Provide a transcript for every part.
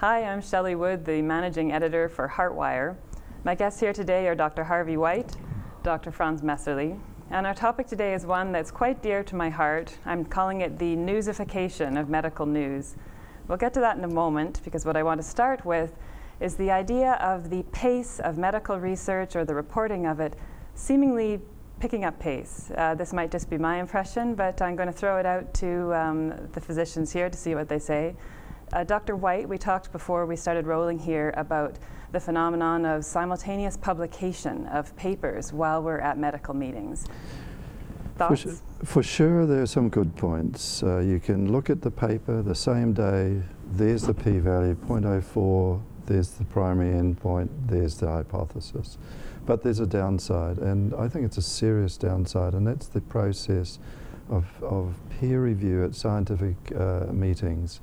Hi, I'm Shelley Wood, the managing editor for Heartwire. My guests here today are Dr. Harvey White, Dr. Franz Messerli, and our topic today is one that's quite dear to my heart. I'm calling it the newsification of medical news. We'll get to that in a moment because what I want to start with is the idea of the pace of medical research or the reporting of it seemingly picking up pace. Uh, this might just be my impression, but I'm going to throw it out to um, the physicians here to see what they say. Uh, Dr. White, we talked before we started rolling here about the phenomenon of simultaneous publication of papers while we're at medical meetings. For, for sure, there are some good points. Uh, you can look at the paper the same day, there's the p value, 0.04, there's the primary endpoint, there's the hypothesis. But there's a downside, and I think it's a serious downside, and that's the process of, of peer review at scientific uh, meetings.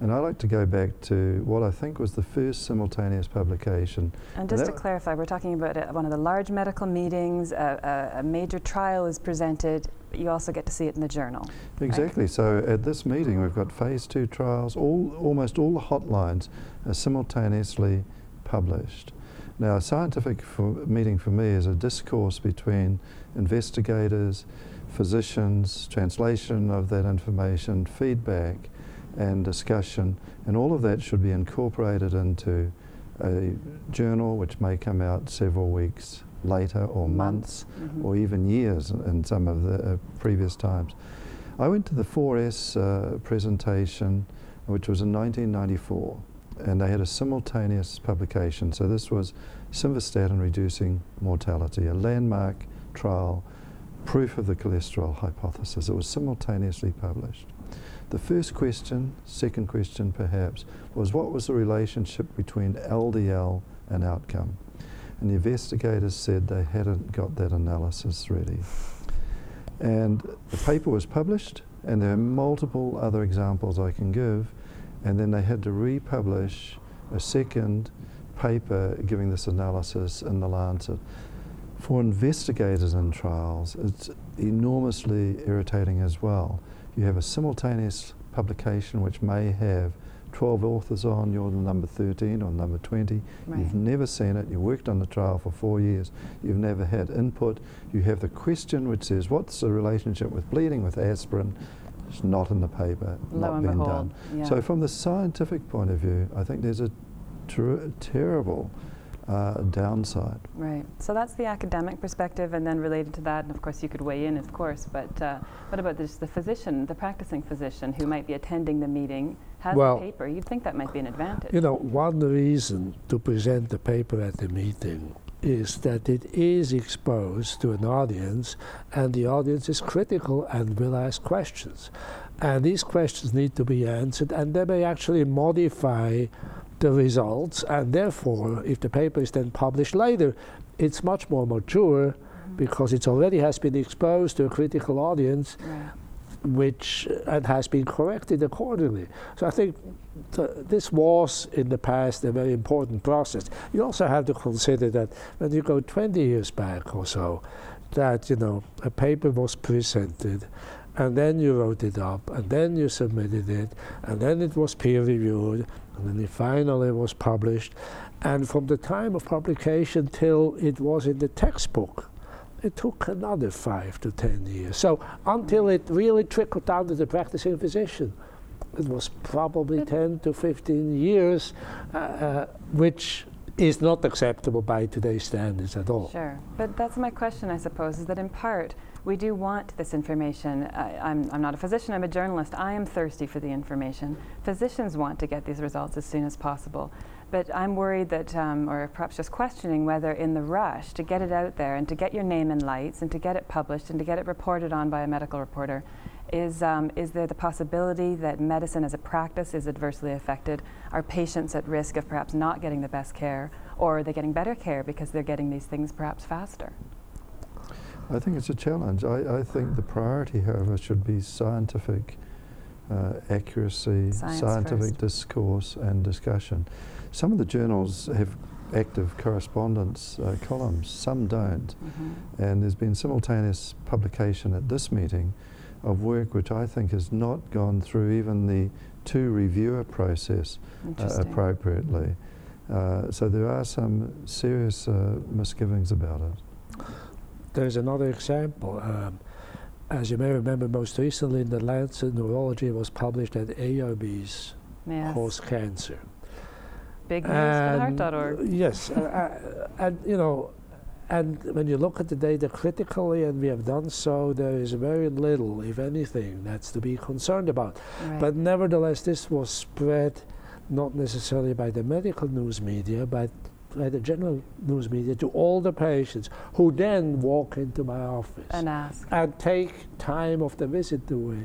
And I like to go back to what I think was the first simultaneous publication. And just and to clarify, we're talking about a, one of the large medical meetings, a, a, a, major trial is presented, you also get to see it in the journal. Exactly. Right? So at this meeting, we've got phase two trials, all, almost all the hotlines are simultaneously published. Now, a scientific for meeting for me is a discourse between investigators, physicians, translation of that information, feedback, and discussion, and all of that should be incorporated into a journal which may come out several weeks later, or months, mm-hmm. or even years in some of the uh, previous times. I went to the 4S uh, presentation, which was in 1994 and they had a simultaneous publication. So this was simvastatin reducing mortality, a landmark trial, proof of the cholesterol hypothesis. It was simultaneously published. The first question, second question perhaps, was what was the relationship between LDL and outcome? And the investigators said they hadn't got that analysis ready. And the paper was published, and there are multiple other examples I can give and then they had to republish a second paper giving this analysis in the Lancet. For investigators in trials, it's enormously irritating as well. You have a simultaneous publication which may have 12 authors on, you're the number 13 or number 20. Right. You've never seen it, you worked on the trial for four years, you've never had input. You have the question which says, what's the relationship with bleeding with aspirin? It's not in the paper, Lo not been done. Yeah. So, from the scientific point of view, I think there's a ter- terrible uh, downside. Right. So that's the academic perspective, and then related to that, and of course you could weigh in, of course. But uh, what about this, the physician, the practicing physician who might be attending the meeting, has well, the paper? You'd think that might be an advantage. You know, one reason to present the paper at the meeting is that it is exposed to an audience, and the audience is critical and will ask questions. And these questions need to be answered, and they may actually modify the results. And therefore, if the paper is then published later, it's much more mature mm-hmm. because it already has been exposed to a critical audience. Right which and has been corrected accordingly. So I think th- this was in the past a very important process. You also have to consider that when you go 20 years back or so, that you know a paper was presented, and then you wrote it up, and then you submitted it, and then it was peer reviewed, and then it finally was published, and from the time of publication till it was in the textbook it took another five to ten years. So until it really trickled down to the practicing physician, it was probably 10 to 15 years, uh, uh, which is not acceptable by today's standards at all. Sure. But that's my question, I suppose, is that in part, we do want this information. I, am not a physician, I'm a journalist. I am thirsty for the information. Physicians want to get these results as soon as possible. But I'm worried that, um, or perhaps just questioning whether in the rush to get it out there and to get your name in lights and to get it published and to get it reported on by a medical reporter, is, um, is there the possibility that medicine as a practice is adversely affected? Are patients at risk of perhaps not getting the best care? Or are they getting better care because they're getting these things perhaps faster? I think it's a challenge. I, I think the priority, however, should be scientific uh, accuracy, Science scientific first. discourse, and discussion. Some of the journals have active correspondence uh, columns, some don't. Mm-hmm. And there's been simultaneous publication at this meeting of work which I think has not gone through even the two reviewer process uh, appropriately. Uh, so there are some serious uh, misgivings about it. There's another example. Um, as you may remember, most recently in the Lancet Neurology it was published that ARBs yes. cause cancer. Big news for And, heart.org. Yes, uh, uh, and you know, and when you look at the data critically, and we have done so, there is very little, if anything, that's to be concerned about. Right. But nevertheless, this was spread not necessarily by the medical news media, but by the general news media to all the patients who then walk into my office and ask. and take time of the visit to, uh,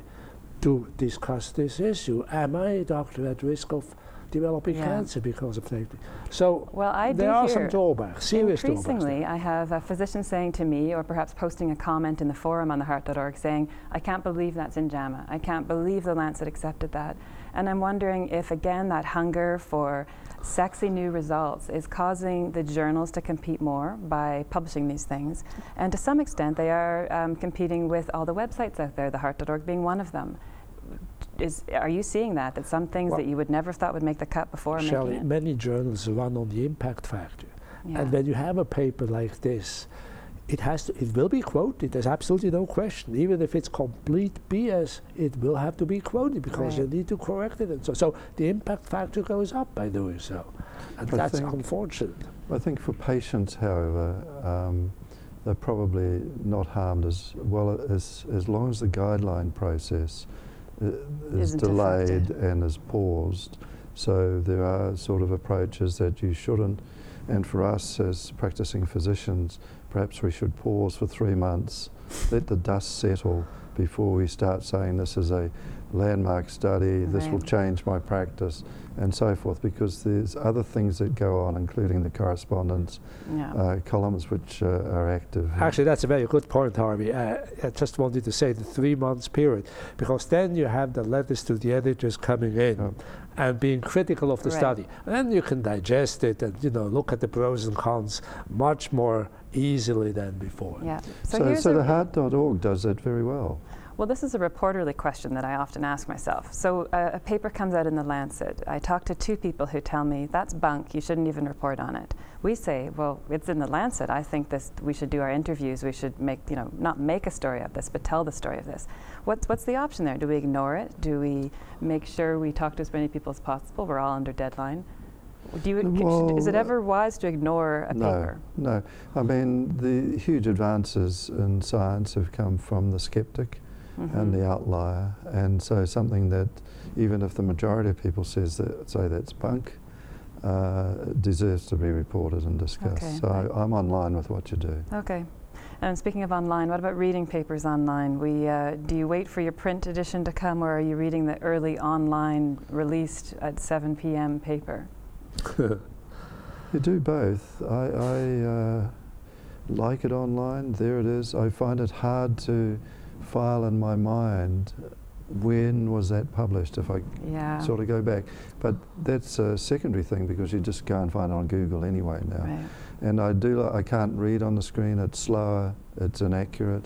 to discuss this issue. Am I, doctor, at risk of developing Yeah. cancer because of safety? So Well, I there are some drawbacks, serious drawbacks. increasingly, I have a physician saying to me, or perhaps posting a comment in the forum on the heart.org saying, I can't believe that's in JAMA. I can't believe the Lancet accepted that. And I'm wondering if, again, that hunger for sexy new results is causing the journals to compete more by publishing these things. And to some extent, they are um, competing with all the websites out there, the heart.org being one of them. Is, are you seeing that? That some things Well- that you would never thought would make the cut before Shelley, many journals run on the impact factor. Yeah. And when you have a paper like this, it has to, it will be quoted. There's absolutely no question. Even if it's complete BS, it will have to be quoted because you need to correct it. And so, so the impact factor goes up by doing so, and I that's think- unfortunate. I think for patients, however, um, they're probably not harmed as well as as long as the guideline process uh, is Isn't delayed affected. and is paused. So there are sort of approaches that you shouldn't. And for us as practicing physicians, perhaps we should pause for three months, let the dust settle before we start saying this is a landmark study, this will change my practice, and so forth, because there's other things that go on, including the correspondence yeah. uh, columns which uh, are active. Actually, that's a very good point, Harvey. Uh, I just wanted to say the three months period, because then you have the letters to the editors coming in Yeah. And being critical of the Right. study. And then you can digest it and you know look at the pros and cons much more easily than before. yeah. So, so, here's so a, the heart.org does that very well. Well, this is a reporterly question that I often ask myself. So uh, a paper comes out in the Lancet. I talk to two people who tell me that's bunk. You shouldn't even report on it. We say, well, it's in the Lancet. I think this. We should do our interviews. We should make you know not make a story of this, but tell the story of this. What's what's the option there? Do we ignore it? Do we make sure we talk to as many people as possible? We're all under deadline. Do you, should, is it ever wise to ignore a no, paper? no. I mean, the huge advances in science have come from the skeptic and Mhm. the outlier, and so something that even if the majority of people says that say that's bunk, uh, deserves to be reported and discussed. Okay, so right. I, I'm online with what you do. Okay. And speaking of online, what about reading papers online? We, uh, do you wait for your print edition to come, or are you reading the early online released at 7 p.m. paper? You do both. I, I uh, like it online. There it is. I find it hard to file in my mind when was that published if I Yeah. sort of go back. But that's a secondary thing because you just go and find it on Google anyway now. Right. And I do. li- I can't read on the screen. It's slower. It's inaccurate.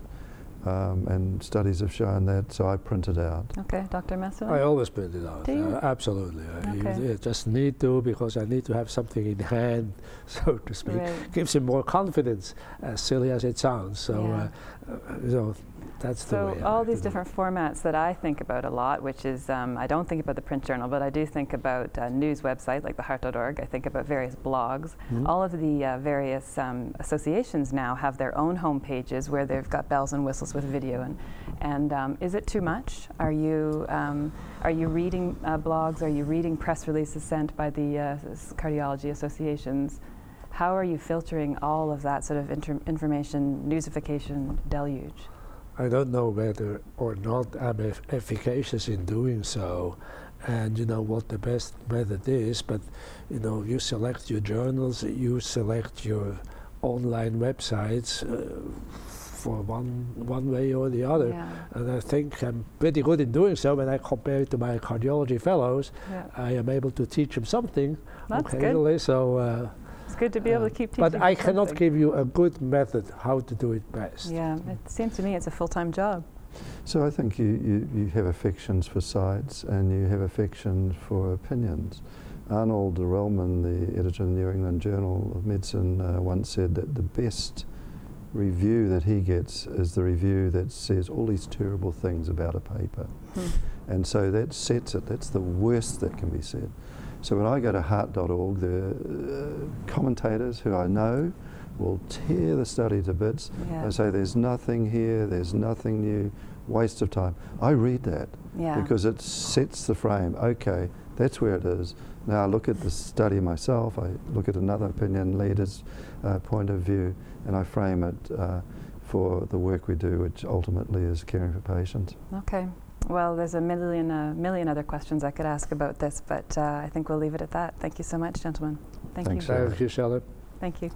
Um, and studies have shown that. So I print it out. Okay, Dr. Messerli? I always print it out. Do you? Uh, absolutely. Uh, you- Okay. you just need to because I need to have something in hand, so to speak. Right. Gives him more confidence, as silly as it sounds. So, Yeah. uh, uh, so that's the. So all these do it. different formats that I think about a lot, which is um, I don't think about the print journal, but I do think about a news website like the Heart.org. I think about various blogs. Mhm. All of the uh, various um, associations now have their own home pages where they've got bells and whistles with video. And, and um, is it too much? Are you um, are you reading uh, blogs? Are you reading press releases sent by the uh, cardiology associations? How are you filtering all of that sort of inter- information, newsification deluge? I don't know whether or not I'm eff- efficacious in doing so, and you know what the best method is. But you know, you select your journals, you select your online websites uh, for one one way or the other. Yeah. And I think I'm pretty good in doing so. When I compare it to my cardiology fellows, Yeah. I am able to teach them something That's good. So, uh, good to be able to keep teaching. but I them cannot something. give you a good method how to do it best. Yeah, it seems to me it's a full-time job. So I think you, you, you have affections for sites and you have affection for opinions. Arnold Relman, the editor of the New England Journal of Medicine, uh, once said that the best review that he gets is the review that says all these terrible things about a paper. Hmm. And so that sets it, that's the worst that can be said. So when I go to heart.org, the uh, commentators who I know will tear the study to bits Yeah. and say there's nothing here, there's nothing new, waste of time. I read that Yeah. because it sets the frame. Okay, that's where it is. Now I look at the study myself, I look at another opinion leader's uh, point of view, and I frame it uh, for the work we do, which ultimately is caring for patients. Okay. Well, there's a million, uh, million other questions I could ask about this, but uh, I think we'll leave it at that. Thank you so much, gentlemen. Thank Thanks, you. Sarah. Thank you, Shelley. Thank you.